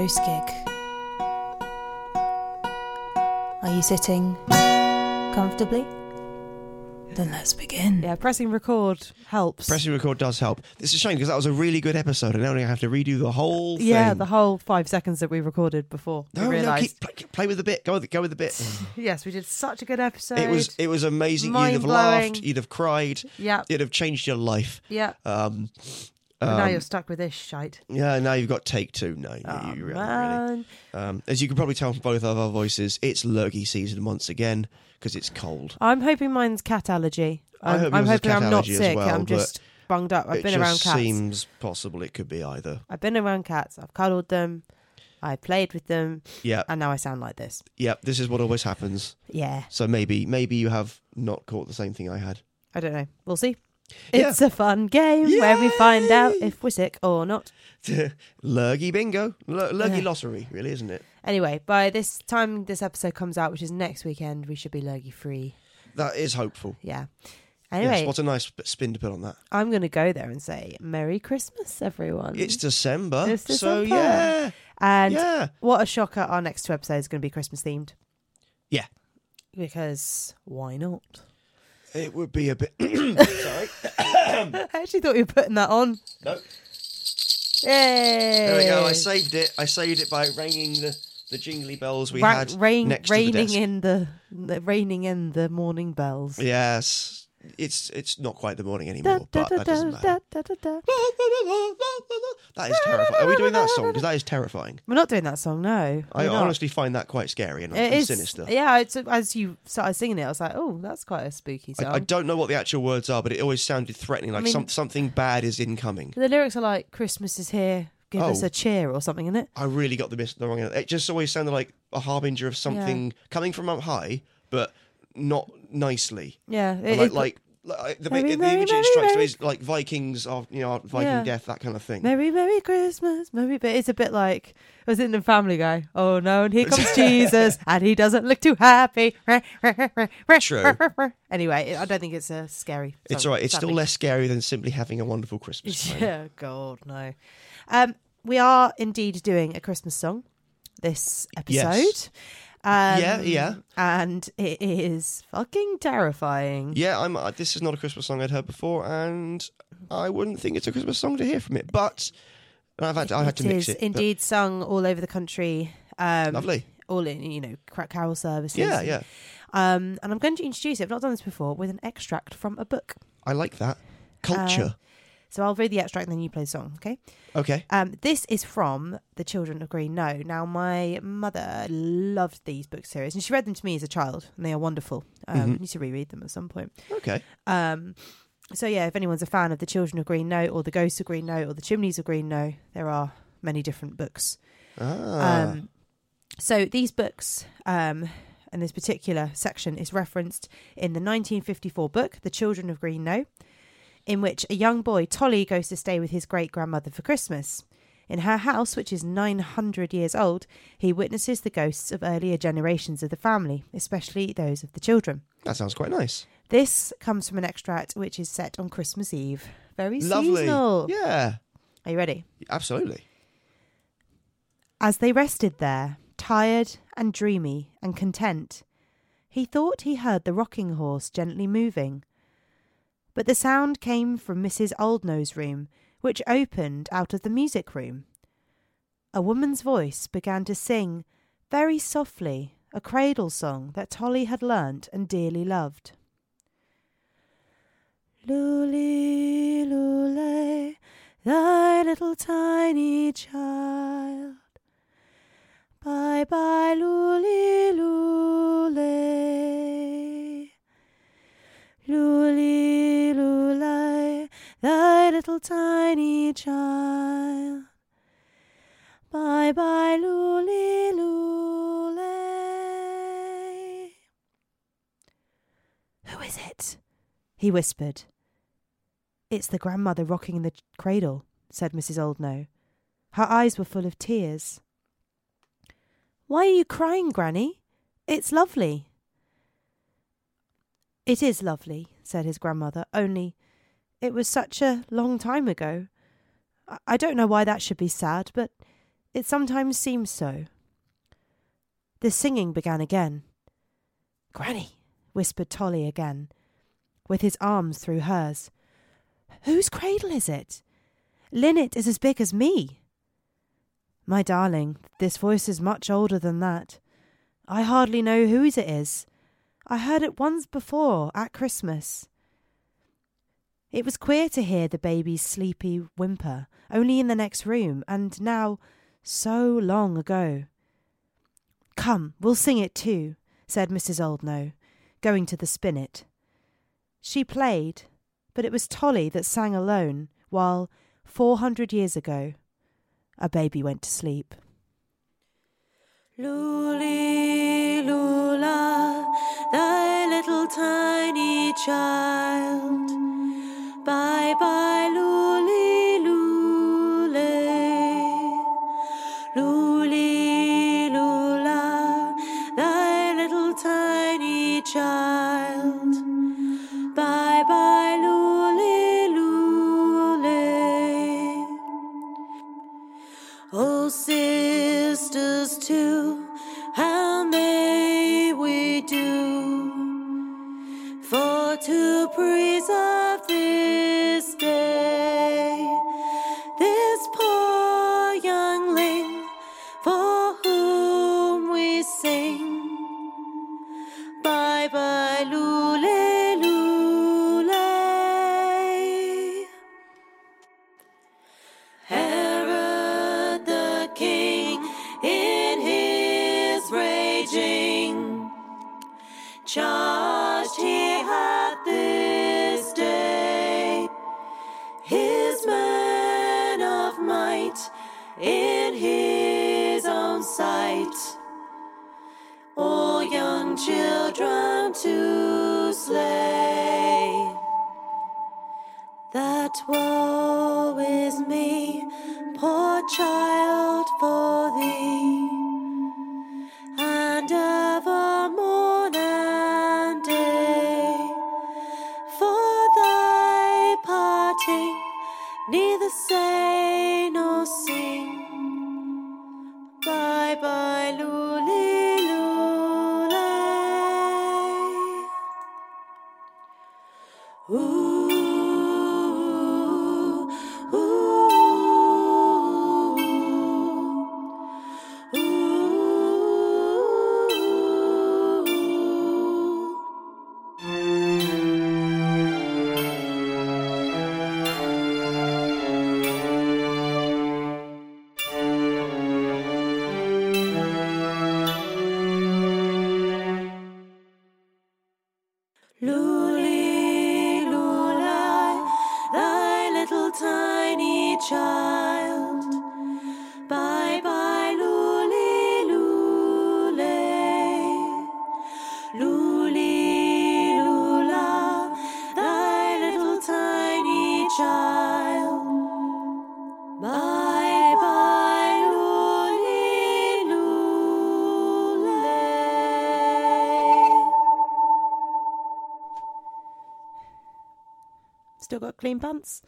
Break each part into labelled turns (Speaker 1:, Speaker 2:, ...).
Speaker 1: welcome to the Ghost Gig. Are you sitting comfortably? Then let's begin.
Speaker 2: Yeah, pressing record helps.
Speaker 3: Pressing record does help. It's a shame because that was a really good episode, and now I have to redo the whole thing.
Speaker 2: yeah, the whole five seconds that we recorded before. we
Speaker 3: no, no,
Speaker 2: realised.
Speaker 3: keep, play, play with the bit. Go with the, go with the bit.
Speaker 2: Yes, we did such a good episode.
Speaker 3: it was it was amazing. You'd have
Speaker 2: Mind-blowing.
Speaker 3: laughed. You'd have cried.
Speaker 2: Yeah,
Speaker 3: It'd have changed your life.
Speaker 2: yeah.
Speaker 3: Um,
Speaker 2: But now
Speaker 3: um,
Speaker 2: you're stuck with this shite.
Speaker 3: yeah. Now you've got take two. No,
Speaker 2: Oh,
Speaker 3: you really, really. Um, as you can probably tell from both of our voices, it's lurgy season once again because it's cold.
Speaker 2: I'm hoping mine's cat allergy.
Speaker 3: I
Speaker 2: I'm,
Speaker 3: hope
Speaker 2: I'm hoping I'm not sick.
Speaker 3: well,
Speaker 2: I'm just bunged up. I've been around cats.
Speaker 3: It seems possible it could be either.
Speaker 2: I've been around cats. I've cuddled them. I played with them,
Speaker 3: Yeah,
Speaker 2: and now I sound like this.
Speaker 3: yeah. This is what always happens.
Speaker 2: Yeah,
Speaker 3: So maybe maybe you have not caught the same thing I had.
Speaker 2: I don't know. We'll see.
Speaker 3: Yeah.
Speaker 2: It's a fun game where we find out if we're sick or not.
Speaker 3: Lurgy bingo. L- lurgy
Speaker 2: Yeah.
Speaker 3: lottery, really, isn't it?
Speaker 2: Anyway, by this time this episode comes out, which is next weekend, we should be lurgy free.
Speaker 3: That is hopeful.
Speaker 2: Yeah.
Speaker 3: Yes,
Speaker 2: Anyway,
Speaker 3: what a nice spin to put on that.
Speaker 2: I'm going to go there and say Merry Christmas, everyone.
Speaker 3: It's December,
Speaker 2: It's
Speaker 3: so yeah,
Speaker 2: and
Speaker 3: yeah.
Speaker 2: what a shocker! Our next two episodes are going to be Christmas themed.
Speaker 3: Yeah.
Speaker 2: Because why not?
Speaker 3: It would be a bit. Sorry.
Speaker 2: I actually thought you were putting that on.
Speaker 3: No.
Speaker 2: Yay!
Speaker 3: There we go. I saved it. I saved it by ringing the, the jingly bells we
Speaker 2: Ra-
Speaker 3: had
Speaker 2: rain,
Speaker 3: next to the
Speaker 2: raining
Speaker 3: desk.
Speaker 2: in the, the raining in the morning bells.
Speaker 3: Yes, it's it's not quite the morning anymore, but that doesn't matter. That is terrifying. Are we doing that song? Because that is terrifying.
Speaker 2: We're not doing that song, no.
Speaker 3: I
Speaker 2: We're not.
Speaker 3: honestly find that quite scary and,
Speaker 2: It
Speaker 3: and
Speaker 2: is
Speaker 3: sinister.
Speaker 2: Yeah, it's, as you started singing it, I was like, "Oh, that's quite a spooky song."
Speaker 3: I, I don't know what the actual words are, but it always sounded threatening, like
Speaker 2: mean-
Speaker 3: some, something bad is incoming.
Speaker 2: the lyrics are like, "Christmas is here, give us
Speaker 3: Oh.
Speaker 2: a cheer" or something, in it?
Speaker 3: I really got the, mis- the wrong end. It just always sounded like a harbinger of something coming from up high, but not nicely.
Speaker 2: Yeah, it,
Speaker 3: like,
Speaker 2: it-
Speaker 3: like, like the,
Speaker 2: Merry,
Speaker 3: the
Speaker 2: Merry,
Speaker 3: image
Speaker 2: Merry,
Speaker 3: it strikes me is like Vikings of you know Viking
Speaker 2: Yeah.
Speaker 3: death, that kind of thing.
Speaker 2: Merry Merry Christmas, Merry. But it's a bit like was it in the Family Guy? Oh no, and here comes Jesus, and he doesn't look too happy.
Speaker 3: True.
Speaker 2: Anyway, I don't think it's a scary.
Speaker 3: It's all right. It's still less scary than simply having a wonderful Christmas.
Speaker 2: Yeah, God no. Um, we are indeed doing a Christmas song this episode.
Speaker 3: Yes.
Speaker 2: Um,
Speaker 3: Yeah, yeah.
Speaker 2: And it is fucking terrifying.
Speaker 3: Yeah, I'm. Uh, this is not a Christmas song I'd heard before, and I wouldn't think it's a Christmas song to hear from it. But I've had to, I had to
Speaker 2: It
Speaker 3: mix
Speaker 2: is
Speaker 3: it. but
Speaker 2: indeed sung all over the country. Um,
Speaker 3: lovely.
Speaker 2: All in, you know, carol services.
Speaker 3: Yeah, yeah.
Speaker 2: Um, and I'm going to introduce it. I've not done this before with an extract from a book.
Speaker 3: I like that culture.
Speaker 2: So I'll read the extract and then you play the song. Okay.
Speaker 3: okay.
Speaker 2: Um, this is from The Children of Green Knowe. Now, my mother loved these book series, and she read them to me as a child, and they are wonderful. Um,
Speaker 3: Mhm.
Speaker 2: I need to reread them at some point.
Speaker 3: Okay.
Speaker 2: Um, so yeah, if anyone's a fan of The Children of Green Knowe, or The Ghosts of Green Knowe, or The Chimneys of Green Knowe, there are many different books.
Speaker 3: Ah.
Speaker 2: Um, so these books, um, and this particular section is referenced in the 1954 book, The Children of Green Knowe, in which a young boy, Tolly, goes to stay with his great grandmother for Christmas. In her house, which is 900 years old, he witnesses the ghosts of earlier generations of the family, especially those of the children.
Speaker 3: that sounds quite nice.
Speaker 2: This comes from an extract which is set on Christmas Eve. Very
Speaker 3: Lovely.
Speaker 2: seasonal.
Speaker 3: Yeah.
Speaker 2: Are you ready?
Speaker 3: Absolutely.
Speaker 2: As they rested there, tired and dreamy and content, he thought he heard the rocking horse gently moving. But the sound came from Mrs. Oldknow's room, which opened out of the music room. A woman's voice began to sing, very softly, a cradle song that Tolly had learnt and dearly loved. Luli, lule, thy little tiny child. Bye bye, luli, lule. Luli, lule, thy little tiny child. Bye bye, luli, lule. Who is it? He whispered. It's the grandmother rocking in the cradle, said Mrs. Oldknow. Her eyes were full of tears. Why are you crying, Granny? It's lovely. It is lovely, said his grandmother, only it was such a long time ago. I- don't know why that should be sad, but
Speaker 4: It sometimes seems so. The singing began again. Granny, whispered Tolly again, with his arms through hers. Whose cradle is it? Linnet is as big as me. My darling, this voice is much older than that. I hardly know whose it is. I heard it once before at Christmas. It was queer to hear the baby's sleepy whimper only in the next room, and now so long ago. Come, we'll sing it too, said Mrs. Oldknow, going to the spinet. She played, but it was Tolly that sang alone, while, four hundred years ago, a baby went to sleep.
Speaker 2: Luli, charged he had this day. His man of might in his own sight, all young children to slay. That woe is me, poor child, for thee,
Speaker 4: clean pants?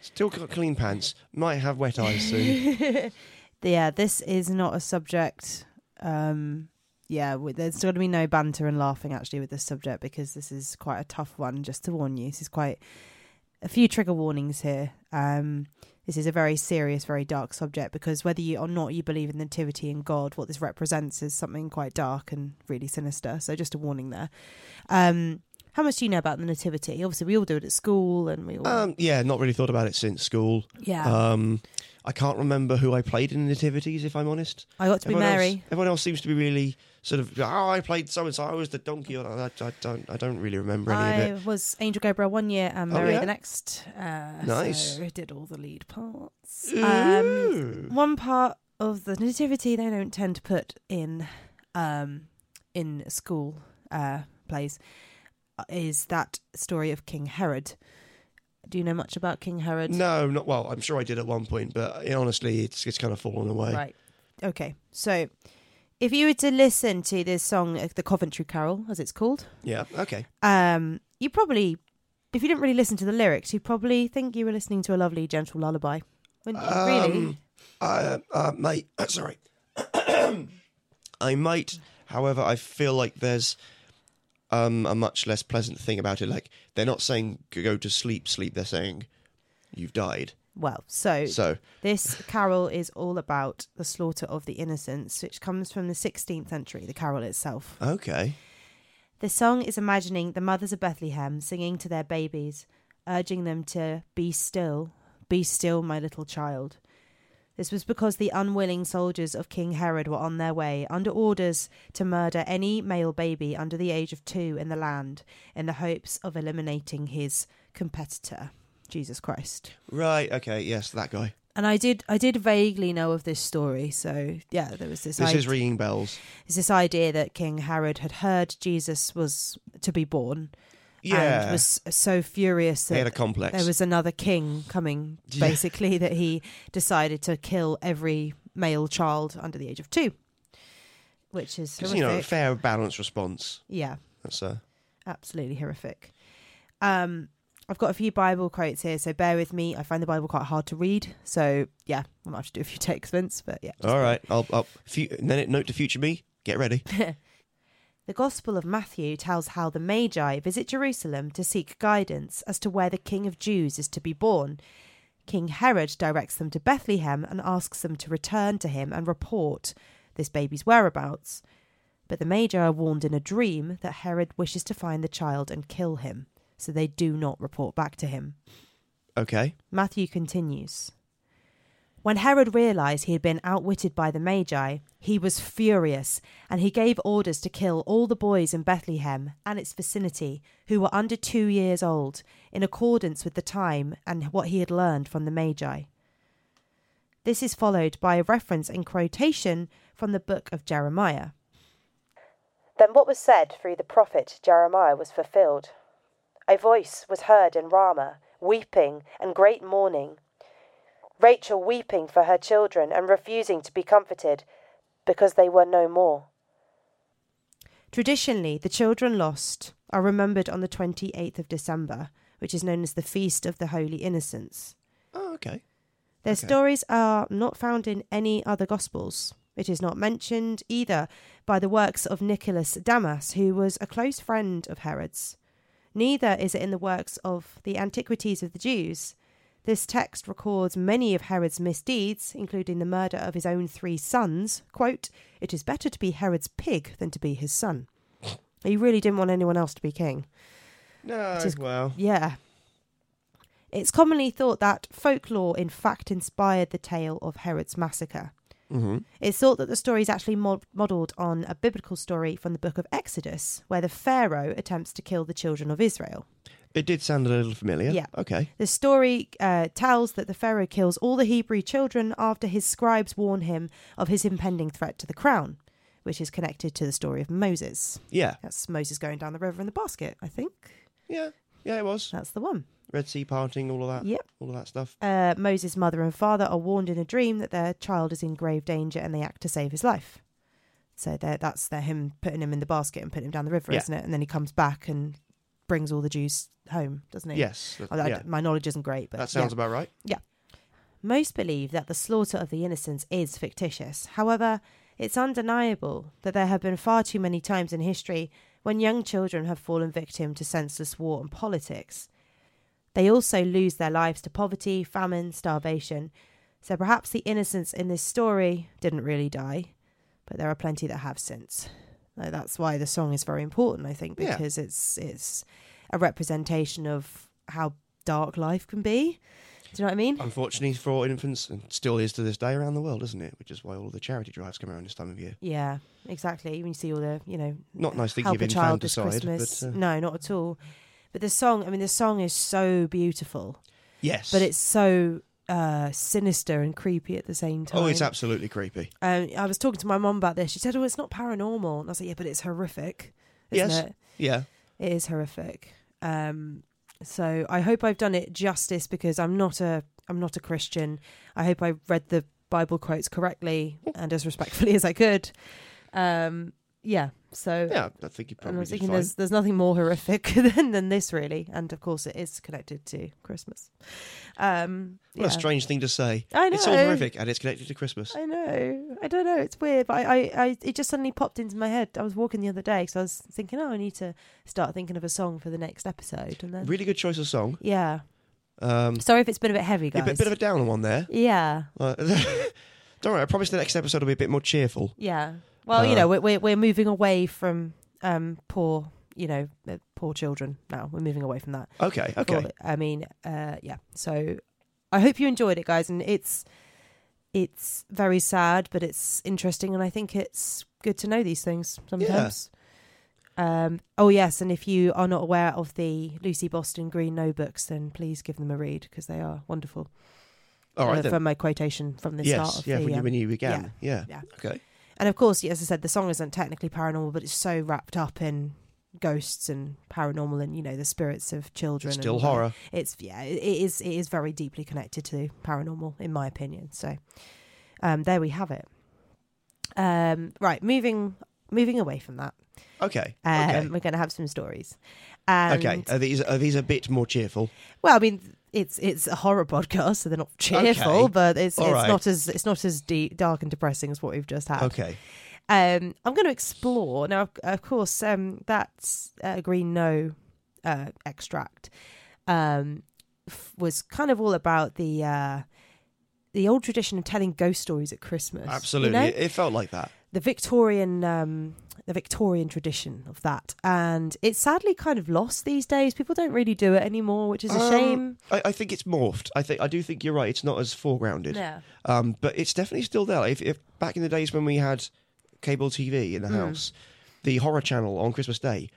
Speaker 3: Still got clean pants. Might have wet eyes soon.
Speaker 4: yeah, this is not a subject. Um, yeah, there's going to be no banter and laughing actually with this subject because this is quite a tough one. Just to warn you, this is quite a few trigger warnings here. Um, this is a very serious, very dark subject because whether you or not you believe in the nativity and God, what this represents is something quite dark and really sinister. So just a warning there. Um, how much do you know about the nativity? Obviously, we all do it at school, and we all
Speaker 3: um, yeah, not really thought about it since school.
Speaker 4: yeah.
Speaker 3: Um, I can't remember who I played in the nativities, if I'm honest.
Speaker 4: I got to be
Speaker 3: everyone
Speaker 4: Mary.
Speaker 3: Else, everyone else seems to be really sort of. Oh, I played so and so. I was the donkey. Or, I, I don't. I don't really remember any
Speaker 4: I
Speaker 3: of it.
Speaker 4: It was Angel Gabriel one year and
Speaker 3: Oh,
Speaker 4: Mary
Speaker 3: yeah?
Speaker 4: the next. Uh,
Speaker 3: Nice.
Speaker 4: So I did all the lead parts. Um, one part of the nativity they don't tend to put in um, in school uh, plays is that story of King Herod. Do you know much about King Herod?
Speaker 3: no, not well. I'm sure I did at one point, but honestly, it's it's kind of fallen away.
Speaker 4: Right. Okay. So, if you were to listen to this song, uh, the Coventry Carol, as it's called,
Speaker 3: Yeah. Okay.
Speaker 4: um, you probably, if you didn't really listen to the lyrics, you'd probably think you were listening to a lovely, gentle lullaby. Wouldn't you? really?
Speaker 3: Um, Uh, uh, mate, sorry. I might, however, I feel like there's um, a much less pleasant thing about it. Like they're not saying go to sleep, sleep. They're saying you've died.
Speaker 2: Well, so,
Speaker 3: So
Speaker 2: this carol is all about the slaughter of the innocents, which comes from the 16th century, the carol itself.
Speaker 3: okay,
Speaker 2: The song is imagining the mothers of Bethlehem singing to their babies, urging them to be still, be still, my little child. This was because the unwilling soldiers of King Herod were on their way, under orders to murder any male baby under the age of two in the land, in the hopes of eliminating his competitor, Jesus Christ.
Speaker 3: right, okay, yes, that guy.
Speaker 2: And I did, I did vaguely know of this story. So yeah, there was this.
Speaker 3: This
Speaker 2: idea-
Speaker 3: is ringing bells.
Speaker 2: It's this idea that King Herod had heard Jesus was to be born
Speaker 3: Yeah,
Speaker 2: and was so furious
Speaker 3: they had a complex.
Speaker 2: there was another king coming,
Speaker 3: Yeah.
Speaker 2: basically, that he decided to kill every male child under the age of two, which is
Speaker 3: you know, a fair, balanced response.
Speaker 2: yeah,
Speaker 3: That's uh,
Speaker 2: absolutely horrific. Um, I've got a few Bible quotes here, so bear with me. I find the Bible quite hard to read, so yeah, I might have to do a few takes, Vince. But yeah,
Speaker 3: all right. I'll, I'll and then it note to future me. Get ready.
Speaker 2: The Gospel of Matthew tells how the Magi visit Jerusalem to seek guidance as to where the King of Jews is to be born. King Herod directs them to Bethlehem and asks them to return to him and report this baby's whereabouts. But the Magi are warned in a dream that Herod wishes to find the child and kill him, so they do not report back to him.
Speaker 3: Okay.
Speaker 2: Matthew continues. When Herod realized he had been outwitted by the Magi, he was furious, and he gave orders to kill all the boys in Bethlehem and its vicinity who were under two years old, in accordance with the time and what he had learned from the Magi. This is followed by a reference and quotation from the book of Jeremiah. Then what was said through the prophet Jeremiah was fulfilled. A voice was heard in Ramah, weeping and great mourning. Rachel weeping for her children and refusing to be comforted because they were no more. Traditionally, the children lost are remembered on the 28th of December, which is known as the Feast of the Holy Innocents.
Speaker 3: Oh, okay.
Speaker 2: Their
Speaker 3: Okay.
Speaker 2: stories are not found in any other Gospels. It is not mentioned either by the works of Nicholas Damas, who was a close friend of Herod's. Neither is it in the works of the Antiquities of the Jews. This text records many of Herod's misdeeds, including the murder of his own three sons. Quote, It is better to be Herod's pig than to be his son. He really didn't want anyone else to be king.
Speaker 3: No,
Speaker 2: It is-
Speaker 3: well,
Speaker 2: Yeah. It's commonly thought that folklore, in fact, inspired the tale of Herod's massacre.
Speaker 3: hmm
Speaker 2: It's thought that the story is actually mod- modelled on a biblical story from the book of Exodus, where the Pharaoh attempts to kill the children of Israel.
Speaker 3: It did sound a little familiar.
Speaker 2: Yeah.
Speaker 3: Okay.
Speaker 2: The story uh, tells that the Pharaoh kills all the Hebrew children after his scribes warn him of his impending threat to the crown, which is connected to the story of Moses.
Speaker 3: Yeah.
Speaker 2: That's Moses going down the river in the basket, I think.
Speaker 3: Yeah. Yeah, it was.
Speaker 2: That's the one.
Speaker 3: Red Sea parting, all of that.
Speaker 2: Yep.
Speaker 3: All of that stuff.
Speaker 2: uh, Moses' mother and father are warned in a dream that their child is in grave danger and they act to save his life. So that's their him putting him in the basket and putting him down the river,
Speaker 3: Yeah.
Speaker 2: isn't it? And then he comes back and brings all the juice home, doesn't he?
Speaker 3: Yes.
Speaker 2: I-
Speaker 3: yeah.
Speaker 2: My knowledge isn't great, but
Speaker 3: That sounds
Speaker 2: yeah.
Speaker 3: about right. Yeah.
Speaker 2: Most believe that the slaughter of the innocents is fictitious. However, it's undeniable that there have been far too many times in history when young children have fallen victim to senseless war and politics. They also lose their lives to poverty, famine, starvation. So perhaps the innocents in this story didn't really die, but there are plenty that have since. Like, That's why the song is very important, I think,
Speaker 3: Yeah.
Speaker 2: because it's it's a representation of how dark life can be. Do you know what I mean?
Speaker 3: Unfortunately for infants, and still is to this day around the world, isn't it? Which is why all the charity drives come around this time of year.
Speaker 2: Yeah, exactly. When you see all the, you know,
Speaker 3: Not nice thinking
Speaker 2: help
Speaker 3: of
Speaker 2: a child this
Speaker 3: infanticide,
Speaker 2: Christmas.
Speaker 3: but uh,
Speaker 2: No, not at all. But the song, I mean, the song is so beautiful,
Speaker 3: yes.
Speaker 2: but it's so uh, sinister and creepy at the same time.
Speaker 3: oh, it's absolutely creepy.
Speaker 2: Um, I was talking to my mum about this. She said, "Oh, it's not paranormal." And I was like, "Yeah, but it's horrific, isn't
Speaker 3: Yes.
Speaker 2: it?
Speaker 3: Yeah.
Speaker 2: It is horrific." Um, so I hope I've done it justice because I'm not a I'm not a Christian. I hope I read the Bible quotes correctly and as respectfully as I could. Um, yeah. So
Speaker 3: Yeah, I think you
Speaker 2: and I
Speaker 3: probably
Speaker 2: was thinking
Speaker 3: fine.
Speaker 2: there's there's nothing more horrific than than this really, and of course it is connected to Christmas. Um,
Speaker 3: What
Speaker 2: yeah.
Speaker 3: a strange thing to say.
Speaker 2: I know.
Speaker 3: It's all horrific and it's connected to Christmas.
Speaker 2: I know. I don't know. It's weird, but I, I, I, it just suddenly popped into my head. I was walking the other day, so I was thinking, oh, I need to start thinking of a song for the next episode, and then
Speaker 3: Really good choice of song.
Speaker 2: yeah.
Speaker 3: Um,
Speaker 2: Sorry if it's been a bit heavy,
Speaker 3: a
Speaker 2: guys.
Speaker 3: bit, bit of a downer one there.
Speaker 2: yeah,
Speaker 3: Uh, don't worry, I promise the next episode will be a bit more cheerful.
Speaker 2: yeah. Well, you
Speaker 3: Uh,
Speaker 2: know, we're, we're we're moving away from um poor, you know, uh, poor children now. We're moving away from that.
Speaker 3: Okay, okay.
Speaker 2: I mean, uh, yeah. So I hope you enjoyed it, guys, and it's it's very sad, but it's interesting, and I think it's good to know these things sometimes. Um, oh yes, and if you are not aware of the Lucy Boston Green Knowe books, then please give them a read because they are wonderful.
Speaker 3: All right
Speaker 2: uh,
Speaker 3: then.
Speaker 2: From my quotation from the start
Speaker 3: yes,
Speaker 2: of
Speaker 3: yeah,
Speaker 2: the,
Speaker 3: when you,
Speaker 2: um,
Speaker 3: when you began. Yeah.
Speaker 2: yeah.
Speaker 3: Okay.
Speaker 2: And of course, as I said, the song isn't technically paranormal, but it's so wrapped up in ghosts and paranormal and you know the spirits of children.
Speaker 3: Still
Speaker 2: and all
Speaker 3: horror.
Speaker 2: it's yeah it is it is very deeply connected to paranormal in my opinion so um there we have it um right moving moving away from that
Speaker 3: Okay.
Speaker 2: um
Speaker 3: okay.
Speaker 2: we're going to have some stories and,
Speaker 3: okay. Are these are these a bit more cheerful?
Speaker 2: well i mean it's it's a horror podcast so they're not cheerful
Speaker 3: Okay.
Speaker 2: but it's
Speaker 3: All
Speaker 2: it's
Speaker 3: right.
Speaker 2: not as it's not as deep, dark and depressing as what we've just had
Speaker 3: Okay.
Speaker 2: um, I'm going to explore now. Of, course, um, that uh, Green Knowe uh, extract um, f- was kind of all about the uh, the old tradition of telling ghost stories at Christmas. you
Speaker 3: Absolutely.
Speaker 2: know?
Speaker 3: It, it felt like that.
Speaker 2: the Victorian um, the Victorian tradition of that, and it's sadly kind of lost these days. People don't really do it anymore, which is a
Speaker 3: Um,
Speaker 2: shame.
Speaker 3: I, I think it's morphed. I think I do think you're right. It's not as foregrounded.
Speaker 2: Yeah,
Speaker 3: Um, but it's definitely still there. If, if back in the days when we had cable TV in the house, the horror channel on Christmas Day,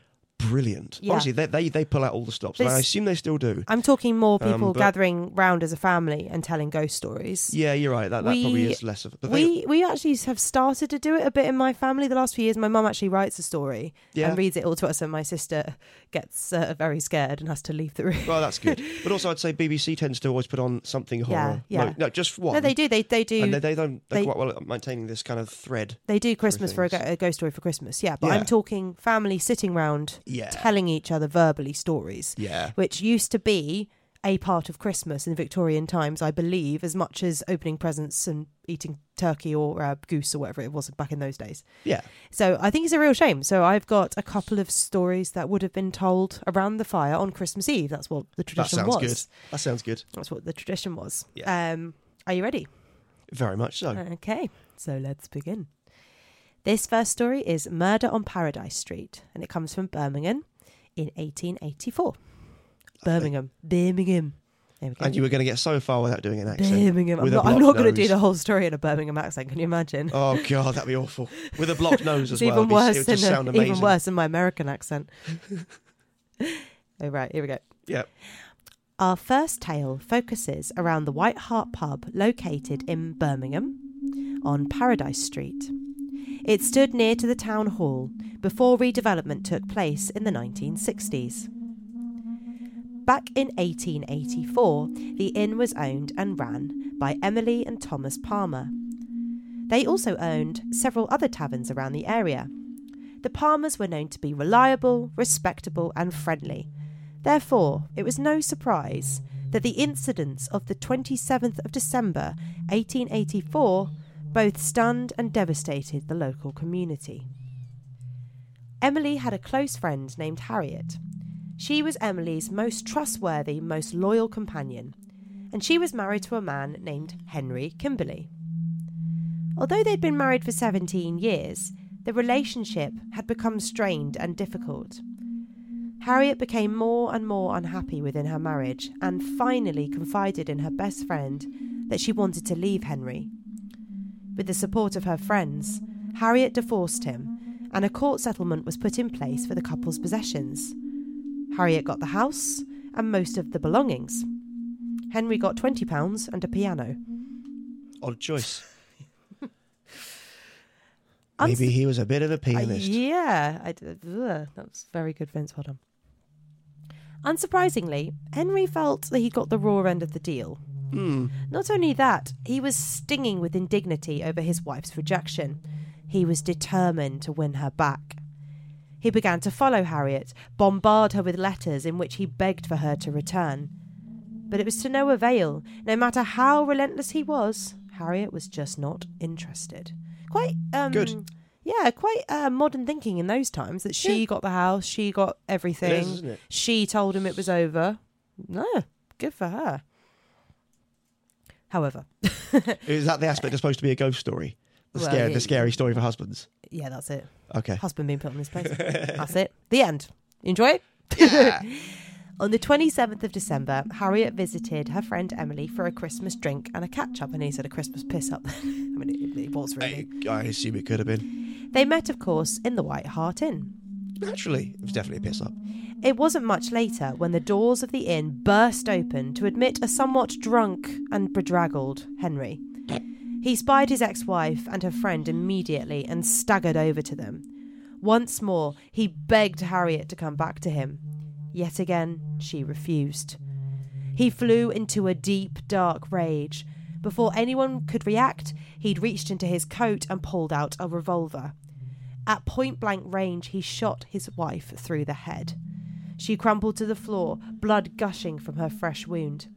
Speaker 3: brilliant.
Speaker 2: Yeah.
Speaker 3: Honestly, they, they they pull out all the stops, and I assume they still do.
Speaker 2: I'm talking more
Speaker 3: Um,
Speaker 2: people
Speaker 3: but-
Speaker 2: gathering round as a family and telling ghost stories.
Speaker 3: Yeah, you're right. That, that
Speaker 2: We-
Speaker 3: probably is less of. Thing,
Speaker 2: we we actually have started to do it a bit in my family the last few years. My mum actually writes a story
Speaker 3: yeah.
Speaker 2: and reads it all to us, and my sister gets uh, very scared and has to leave the room.
Speaker 3: Well, that's good. but also, I'd say BBC tends to always put on something horror.
Speaker 2: yeah.
Speaker 3: No, no, just one.
Speaker 2: No, they do. They they do.
Speaker 3: And they, they don't. They're
Speaker 2: they-
Speaker 3: quite well at maintaining this kind of thread.
Speaker 2: they do Christmas for a, a ghost story for Christmas. Yeah, but
Speaker 3: Yeah.
Speaker 2: I'm talking family sitting round
Speaker 3: Yeah.
Speaker 2: telling each other verbally stories,
Speaker 3: Yeah.
Speaker 2: which used to be a part of Christmas in Victorian times, I believe, as much as opening presents and eating turkey or uh, goose or whatever it was back in those days.
Speaker 3: Yeah.
Speaker 2: So I think it's a real shame. So I've got a couple of stories that would have been told around the fire on Christmas Eve. That's what the tradition That
Speaker 3: sounds
Speaker 2: was.
Speaker 3: good. That sounds good.
Speaker 2: That's what the tradition was.
Speaker 3: Yeah.
Speaker 2: Um, are you ready?
Speaker 3: Very much so.
Speaker 2: Okay, so let's begin. This first story is Murder on Paradise Street, and it comes from Birmingham in 1884. Birmingham, Birmingham. We.
Speaker 3: And you were going to get so far without doing an accent.
Speaker 2: Birmingham. I'm not, not going to do the whole story in a Birmingham accent. Can you imagine?
Speaker 3: Oh god, that'd be awful. With a blocked nose as well.
Speaker 2: even
Speaker 3: be-
Speaker 2: worse
Speaker 3: it would
Speaker 2: than a- even worse than my American accent. oh right, here we go.
Speaker 3: Yep.
Speaker 2: Our first tale focuses around the White Hart pub located in Birmingham on Paradise Street. It stood near to the town hall before redevelopment took place in the 1960s. Back in 1884, the inn was owned and ran by Emily and Thomas Palmer. They also owned several other taverns around the area. The Palmers were known to be reliable, respectable, and friendly. Therefore, it was no surprise that the incidents of the 27th of December 1884 both stunned and devastated the local community. Emily had a close friend named Harriet. She was Emily's most trustworthy, most loyal companion, and she was married to a man named Henry Kimberley. Although they'd been married for 17 years, the relationship had become strained and difficult. Harriet became more and more unhappy within her marriage and finally confided in her best friend that she wanted to leave Henry. With the support of her friends, Harriet divorced him and a court settlement was put in place for the couple's possessions. Harriet got the house and most of the belongings. Henry got £20 and a piano.
Speaker 3: Odd choice. Maybe he was a bit of a
Speaker 2: Uh,
Speaker 3: pianist.
Speaker 2: yeah, I that was very good, Vince. Well done. Unsurprisingly, Henry felt that he got the raw end of the deal.
Speaker 3: Hmm.
Speaker 2: Not only that, he was stinging with indignity over his wife's rejection. He was determined to win her back. He began to follow Harriet, bombard her with letters in which he begged for her to return. But it was to no avail. No matter how relentless he was, Harriet was just not interested. Quite um,
Speaker 3: Good.
Speaker 2: Yeah, quite uh, modern thinking in those times that she got the house, she got everything.
Speaker 3: Is?
Speaker 2: She told him it was over. No, good for her. However,
Speaker 3: Is that the aspect that's supposed to be a ghost story? The,
Speaker 2: Well,
Speaker 3: scary,
Speaker 2: yeah.
Speaker 3: the scary story for husbands.
Speaker 2: yeah, that's it.
Speaker 3: Okay.
Speaker 2: Husband being put on this place. that's it. The end. Enjoy it.
Speaker 3: Yeah.
Speaker 2: On the 27th of December, Harriet visited her friend Emily for a Christmas drink and a catch up, and he said a Christmas piss up. I mean, it, it was really.
Speaker 3: I, I assume it could have been.
Speaker 2: They met, of course, in the White Hart Inn.
Speaker 3: Naturally, it was definitely a piss up.
Speaker 2: It wasn't much later when the doors of the inn burst open to admit a somewhat drunk and bedraggled Henry. He spied his ex wife and her friend immediately and staggered over to them. Once more, he begged Harriet to come back to him. Yet again, she refused. He flew into a deep, dark rage. Before anyone could react, he'd reached into his coat and pulled out a revolver. At point blank range, he shot his wife through the head. She crumpled to the floor, blood gushing from her fresh wound.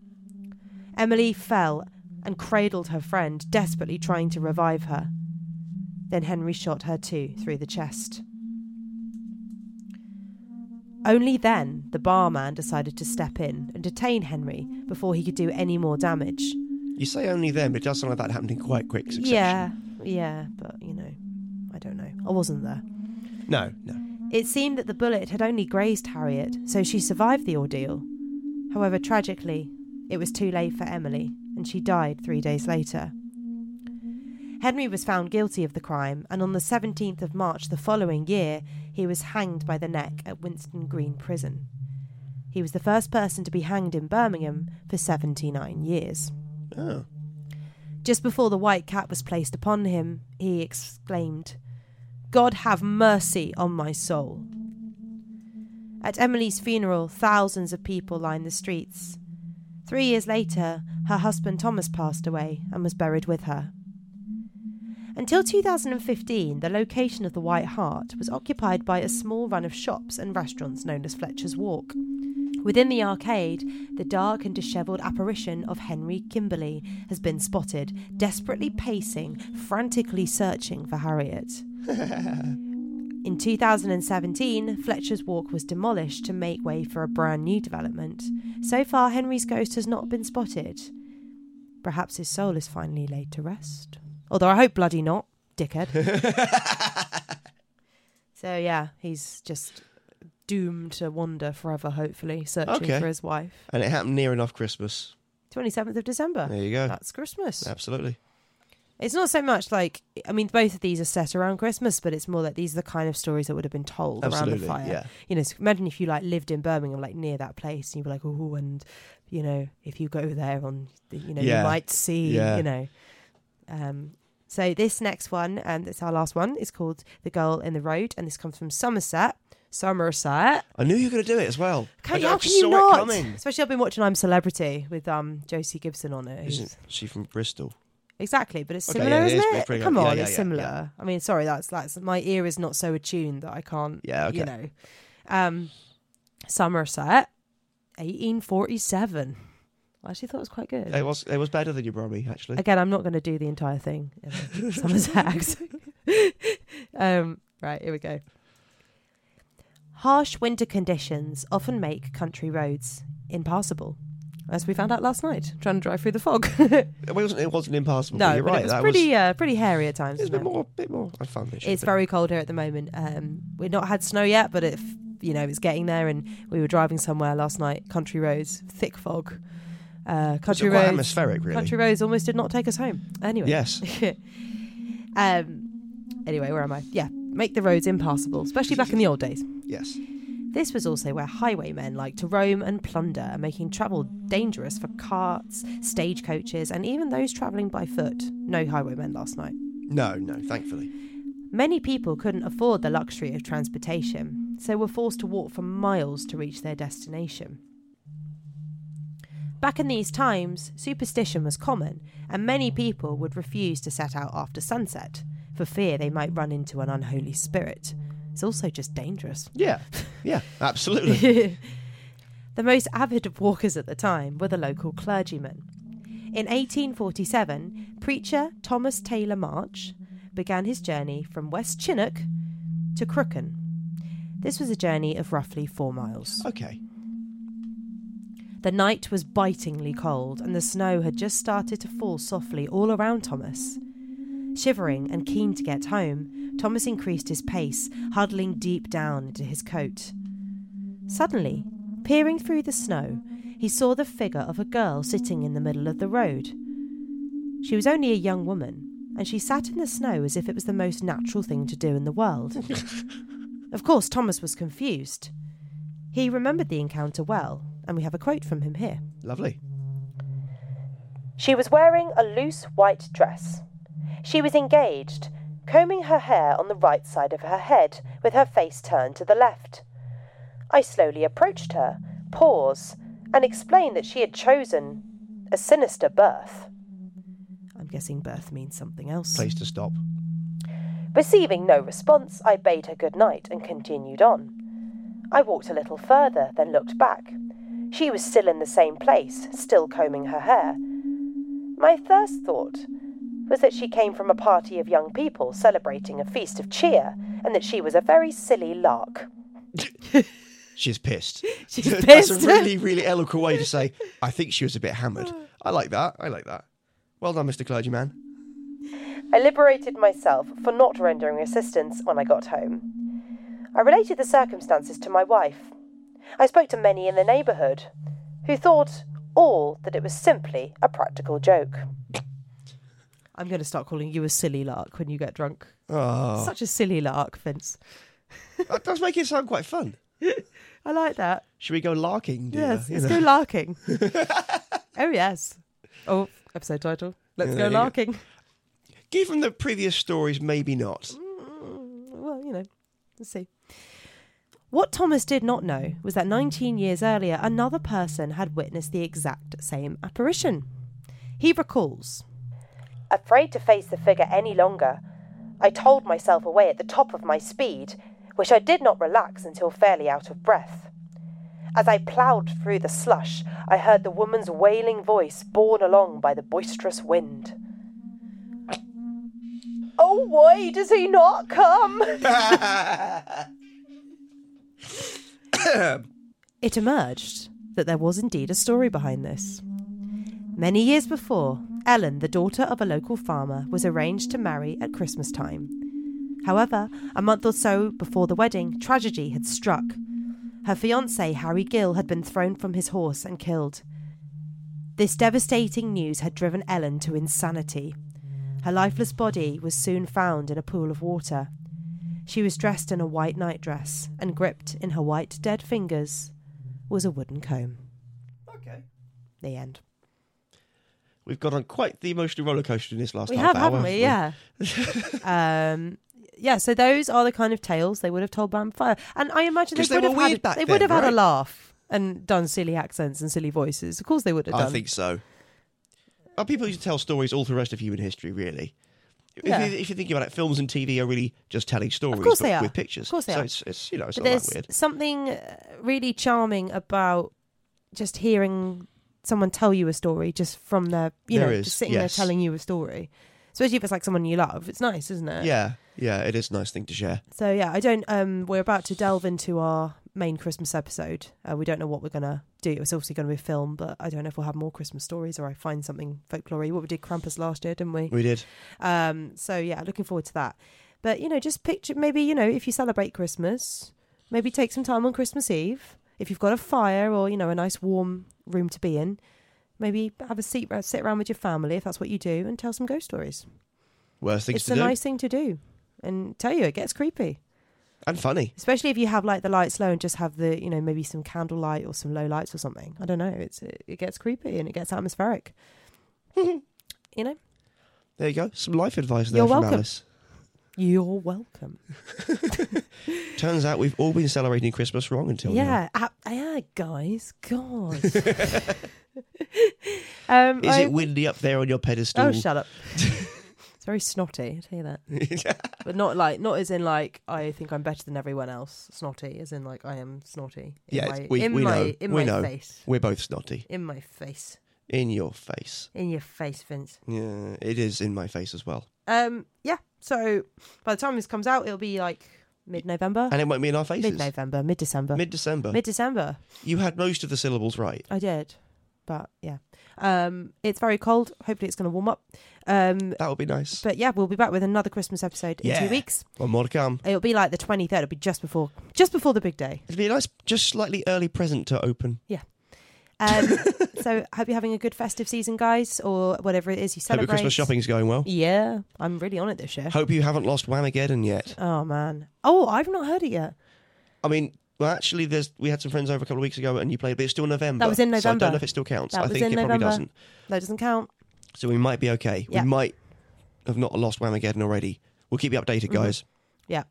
Speaker 2: Emily fell and cradled her friend, desperately trying to revive her. Then Henry shot her too through the chest. Only then the barman decided to step in and detain Henry before he could do any more damage.
Speaker 3: You say only then, but it does sound like that happened in quite quick succession.
Speaker 2: Yeah, yeah, but you don't know. I wasn't there.
Speaker 3: No, no.
Speaker 2: It seemed that the bullet had only grazed Harriet, so she survived the ordeal. However, tragically, it was too late for Emily, and she died three days later. Henry was found guilty of the crime, and on the 17th of March the following year, he was hanged by the neck at Winson Green Prison. He was the first person to be hanged in Birmingham for 79 years.
Speaker 3: Oh.
Speaker 2: Just before the white cap was placed upon him, he exclaimed, God have mercy on my soul. At Emily's funeral, thousands of people lined the streets. Three years later, her husband Thomas passed away and was buried with her. Until 2015, the location of the White Hart was occupied by a small run of shops and restaurants known as Fletcher's Walk. Within the arcade, the dark and dishevelled apparition of Henry Kimberley has been spotted, desperately pacing, frantically searching for Harriet. In 2017, Fletcher's Walk was demolished to make way for a brand new development. So far, Henry's ghost has not been spotted. Perhaps his soul is finally laid to rest. Although I hope bloody not, dickhead. so yeah, he's just doomed to wander forever, hopefully, searching
Speaker 3: Okay.
Speaker 2: for his wife.
Speaker 3: And it happened near enough Christmas.
Speaker 2: 27th of December.
Speaker 3: There you go.
Speaker 2: That's Christmas.
Speaker 3: Absolutely.
Speaker 2: It's not so much like I mean, both of these are set around Christmas, but it's more like these are the kind of stories that would have been told
Speaker 3: Absolutely.
Speaker 2: around the fire.
Speaker 3: Yeah.
Speaker 2: You know, so imagine if you like lived in Birmingham, like near that place, and you were like, oh, and you know, if you go there on, you know,
Speaker 3: Yeah.
Speaker 2: you might see,
Speaker 3: Yeah.
Speaker 2: you know. Um, so this next one, and it's our last one, is called "The Girl in the Road," and this comes from Somerset. Somerset.
Speaker 3: I knew you were going to do it as well.
Speaker 2: Can, how can you not? Especially, I've been watching "I'm Celebrity" with um Josie Gibson on it.
Speaker 3: Isn't she from Bristol?
Speaker 2: Exactly, but it's
Speaker 3: Okay,
Speaker 2: similar,
Speaker 3: yeah, it
Speaker 2: isn't
Speaker 3: is
Speaker 2: it?
Speaker 3: pretty
Speaker 2: Come
Speaker 3: good. Yeah,
Speaker 2: on,
Speaker 3: yeah,
Speaker 2: it's similar. I mean, sorry, that's that's my ear is not so attuned that I can't.
Speaker 3: Yeah, okay.
Speaker 2: You know, um, Somerset, eighteen forty-seven. I actually thought it was quite good.
Speaker 3: It was it was better than your Brummy, actually.
Speaker 2: Again, I'm not going to do the entire thing. Somerset um, right, here we go. Harsh winter conditions often make country roads impassable, as we found out last night trying to drive through the fog.
Speaker 3: It wasn't it wasn't impassable.
Speaker 2: no,
Speaker 3: you're right.
Speaker 2: it was
Speaker 3: that
Speaker 2: pretty
Speaker 3: was,
Speaker 2: uh, pretty hairy at times.
Speaker 3: it was a bit more bit more fun. Than it
Speaker 2: It's very cold here at the moment. Um, we've not had snow yet, but if you know it's getting there, and we were driving somewhere last night, country roads, thick fog. Uh, country roads,
Speaker 3: atmospheric, really.
Speaker 2: country roads almost did not take us home. Anyway,
Speaker 3: Yes.
Speaker 2: um. Anyway, where am I? Yeah, make the roads impassable, especially back in the old days.
Speaker 3: Yes.
Speaker 2: This was also where highwaymen liked to roam and plunder, making travel dangerous for carts, stagecoaches, and even those travelling by foot. No highwaymen last night.
Speaker 3: No, no. Thankfully.
Speaker 2: Many people couldn't afford the luxury of transportation, so were forced to walk for miles to reach their destination. Back in these times, superstition was common, and many people would refuse to set out after sunset, for fear they might run into an unholy spirit. It's also just dangerous.
Speaker 3: Yeah, yeah, absolutely.
Speaker 2: The most avid of walkers at the time were the local clergymen. In 1847, preacher Thomas Taylor March began his journey from West Chinnock to Crewkerne. This was a journey of roughly four miles.
Speaker 3: okay.
Speaker 2: The night was bitingly cold, and the snow had just started to fall softly all around Thomas. Shivering and keen to get home, Thomas increased his pace, huddling deep down into his coat. Suddenly, peering through the snow, he saw the figure of a girl sitting in the middle of the road. She was only a young woman, and she sat in the snow as if it was the most natural thing to do in the world. of course, Thomas was confused. He remembered the encounter well, and we have a quote from him here.
Speaker 3: Lovely.
Speaker 2: She was wearing a loose white dress. She was engaged, combing her hair on the right side of her head, with her face turned to the left. I slowly approached her, paused, and explained that she had chosen a sinister berth. I'm guessing birth means something else.
Speaker 3: Place to stop.
Speaker 2: Receiving no response, I bade her good night and continued on. I walked a little further, then looked back. She was still in the same place, still combing her hair. My first thought was that she came from a party of young people celebrating a feast of cheer, and that she was a very silly lark.
Speaker 3: She's pissed.
Speaker 2: She's pissed.
Speaker 3: That's a really, really eloquent way to say, I think she was a bit hammered. I like that. I like that. Well done, Mr. Clergyman.
Speaker 2: I liberated myself for not rendering assistance when I got home. I related the circumstances to my wife. I spoke to many in the neighbourhood, who thought all that it was simply a practical joke. I'm going to start calling you a silly lark when you get drunk.
Speaker 3: Oh,
Speaker 2: Such a silly lark, Vince.
Speaker 3: that does make it sound quite fun.
Speaker 2: I like that.
Speaker 3: Should we go larking, dear?
Speaker 2: Yes,
Speaker 3: You
Speaker 2: let's
Speaker 3: know?
Speaker 2: go larking. oh, yes. Oh, episode title. Let's
Speaker 3: Yeah,
Speaker 2: go
Speaker 3: you go.
Speaker 2: larking.
Speaker 3: Given the previous stories, maybe not.
Speaker 2: Mm, mm, well, you know, let's see. What Thomas did not know was that 19 years earlier, another person had witnessed the exact same apparition. He recalls Afraid to face the figure any longer, I told myself away at the top of my speed, which I did not relax until fairly out of breath. As I ploughed through the slush, I heard the woman's wailing voice borne along by the boisterous wind. Oh, why does he not come? It emerged that there was indeed a story behind this. Many years before, Ellen, the daughter of a local farmer, was arranged to marry at Christmas time. However, a month or so before the wedding, tragedy had struck. Her fiance, Harry Gill, had been thrown from his horse and killed. This devastating news had driven Ellen to insanity. Her lifeless body was soon found in a pool of water. She was dressed in a white nightdress, and gripped in her white dead fingers was a wooden comb.
Speaker 3: okay.
Speaker 2: The end.
Speaker 3: We've gone on quite the emotional roller coaster in this last
Speaker 2: we
Speaker 3: half
Speaker 2: have,
Speaker 3: hour.
Speaker 2: haven't we? Yeah. um, yeah. So those are the kind of tales they would have told Bram Fire, and I imagine they
Speaker 3: they
Speaker 2: would have
Speaker 3: weird
Speaker 2: had they would
Speaker 3: then,
Speaker 2: have had a laugh and done silly accents and silly voices. Of course, they would have done.
Speaker 3: I think so. Well, people used to tell stories all through the rest of human history, really. If,
Speaker 2: Yeah.
Speaker 3: you, if you think about it, films and TV are really just telling stories,
Speaker 2: of
Speaker 3: course
Speaker 2: they are.
Speaker 3: with pictures.
Speaker 2: Of course they
Speaker 3: so
Speaker 2: are.
Speaker 3: it's, it's you know it's
Speaker 2: But
Speaker 3: not
Speaker 2: there's
Speaker 3: that weird.
Speaker 2: something really charming about just hearing someone tell you a story just from their, you
Speaker 3: There
Speaker 2: know,
Speaker 3: is,
Speaker 2: just sitting
Speaker 3: yes.
Speaker 2: there telling you a story. Especially if it's like someone you love. It's nice, isn't it?
Speaker 3: Yeah, yeah, it is a nice thing to share.
Speaker 2: So yeah, I don't. Um, we're about to delve into our main Christmas episode. Uh, we don't know what we're gonna do. It's obviously going to be a film, but I don't know if we'll have more Christmas stories or I find something folklore. What we did Krampus last year, didn't we?
Speaker 3: We did.
Speaker 2: Um, so yeah, looking forward to that. But you know, just picture maybe you know if you celebrate Christmas, maybe take some time on Christmas Eve. If you've got a fire or you know a nice warm room to be in, maybe have a seat sit around with your family if that's what you do and tell some ghost stories.
Speaker 3: Worst things
Speaker 2: it's a
Speaker 3: do
Speaker 2: nice thing to do, and tell you it gets creepy.
Speaker 3: and funny.
Speaker 2: especially if you have like the lights low and just have the you know maybe some candlelight or some low lights or something i don't know it's it, it gets creepy and it gets atmospheric you know
Speaker 3: There you go. Some life advice there
Speaker 2: You're
Speaker 3: from
Speaker 2: welcome.
Speaker 3: Alice.
Speaker 2: You're welcome
Speaker 3: Turns out we've all been celebrating Christmas wrong until now.
Speaker 2: yeah uh, yeah guys god um
Speaker 3: Is
Speaker 2: I-
Speaker 3: it windy up there on your pedestal?
Speaker 2: oh shut up It's very snotty. I tell you that, but not like not as in like I think I'm better than everyone else. Snotty, as in like I am snotty. In
Speaker 3: Yeah,
Speaker 2: my,
Speaker 3: we-
Speaker 2: in
Speaker 3: we
Speaker 2: my,
Speaker 3: know.
Speaker 2: In
Speaker 3: We
Speaker 2: my
Speaker 3: know.
Speaker 2: face.
Speaker 3: We're both snotty.
Speaker 2: In my face.
Speaker 3: In your face.
Speaker 2: In your face, Vince.
Speaker 3: Yeah, it is in my face as well.
Speaker 2: Um, yeah. So by the time this comes out, it'll be like mid-November,
Speaker 3: And it won't be in our faces.
Speaker 2: mid-November, mid-December,
Speaker 3: Mid December.
Speaker 2: mid-December.
Speaker 3: You had most of the syllables right.
Speaker 2: I did, but yeah. Um, it's very cold. Hopefully, it's going to warm up. Um,
Speaker 3: That would be nice.
Speaker 2: but yeah, we'll be back with another Christmas episode in two weeks.
Speaker 3: One more to come.
Speaker 2: It'll be like the twenty third. It'll be just before, just before the big day.
Speaker 3: It'd be a nice, just slightly early present to open.
Speaker 2: Um, so hope you're having a good festive season, guys, or whatever it is you celebrate.
Speaker 3: Hope your Christmas shopping's going well.
Speaker 2: Yeah, I'm really on it this year.
Speaker 3: Hope you haven't lost Whamageddon yet.
Speaker 2: Oh man. Oh, I've not heard it yet.
Speaker 3: I mean, well, actually, there's we had some friends over a couple of weeks ago and you played, but it's still November.
Speaker 2: That was in
Speaker 3: So I don't know if it still counts.
Speaker 2: That
Speaker 3: I
Speaker 2: was
Speaker 3: think
Speaker 2: in
Speaker 3: it probably doesn't.
Speaker 2: That doesn't count.
Speaker 3: So we might be okay.
Speaker 2: Yeah.
Speaker 3: We might have not lost Whamageddon already. We'll keep you updated,
Speaker 2: Mhm.
Speaker 3: Yeah.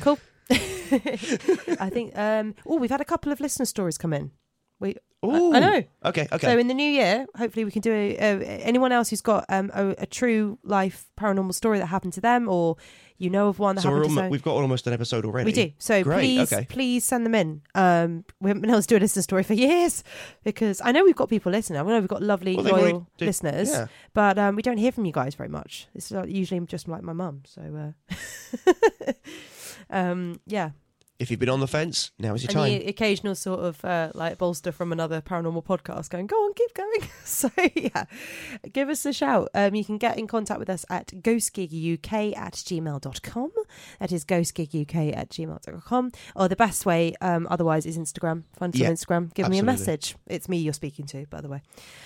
Speaker 2: Cool. I think. Um, oh, we've had a couple of listener stories come in. We. I,
Speaker 3: Ooh.
Speaker 2: I know.
Speaker 3: Okay, okay.
Speaker 2: So in the new year, hopefully we can do a, a, anyone else who's got um, a, a true life paranormal story that happened to them, or you know of one that
Speaker 3: so we're
Speaker 2: happened to
Speaker 3: almo-
Speaker 2: some-
Speaker 3: we've got almost an episode already.
Speaker 2: We do. So
Speaker 3: Great,
Speaker 2: please,
Speaker 3: okay.
Speaker 2: please send them in. Um, we haven't been able to do a listener story for years because I know we've got people listening. I know we've got lovely,
Speaker 3: Well, they've already
Speaker 2: loyal
Speaker 3: did-
Speaker 2: listeners,
Speaker 3: Yeah.
Speaker 2: but um, we don't hear from you guys very much. It's uh, usually just like my mum. So, uh, um, yeah,
Speaker 3: If you've been on the fence, now is your
Speaker 2: and
Speaker 3: time.
Speaker 2: the occasional sort of uh, like bolster from another paranormal podcast going, go on, keep going. so yeah, give us a shout. Um, you can get in contact with us at ghostgiguk at gmail.com. That is ghostgiguk at gmail.com. Or the best way, um, otherwise, is Instagram. Find us
Speaker 3: Yeah,
Speaker 2: on Instagram. Give me a message. It's me you're speaking to, by the way.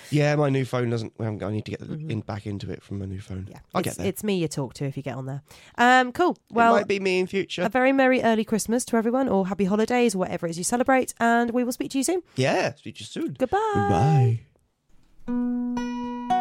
Speaker 3: Yeah, my new phone doesn't. I, I need to get
Speaker 2: Mhm.
Speaker 3: in, back into it from my new phone.
Speaker 2: Yeah,
Speaker 3: I'll
Speaker 2: it's,
Speaker 3: get there.
Speaker 2: it's me you talk to if you get on there. Um, cool. Well, it
Speaker 3: might be me in future.
Speaker 2: a very merry early Christmas to everyone, or happy holidays, or whatever it is you celebrate. And we will speak to you soon.
Speaker 3: Yeah, speak to you soon.
Speaker 2: Goodbye.
Speaker 3: Goodbye.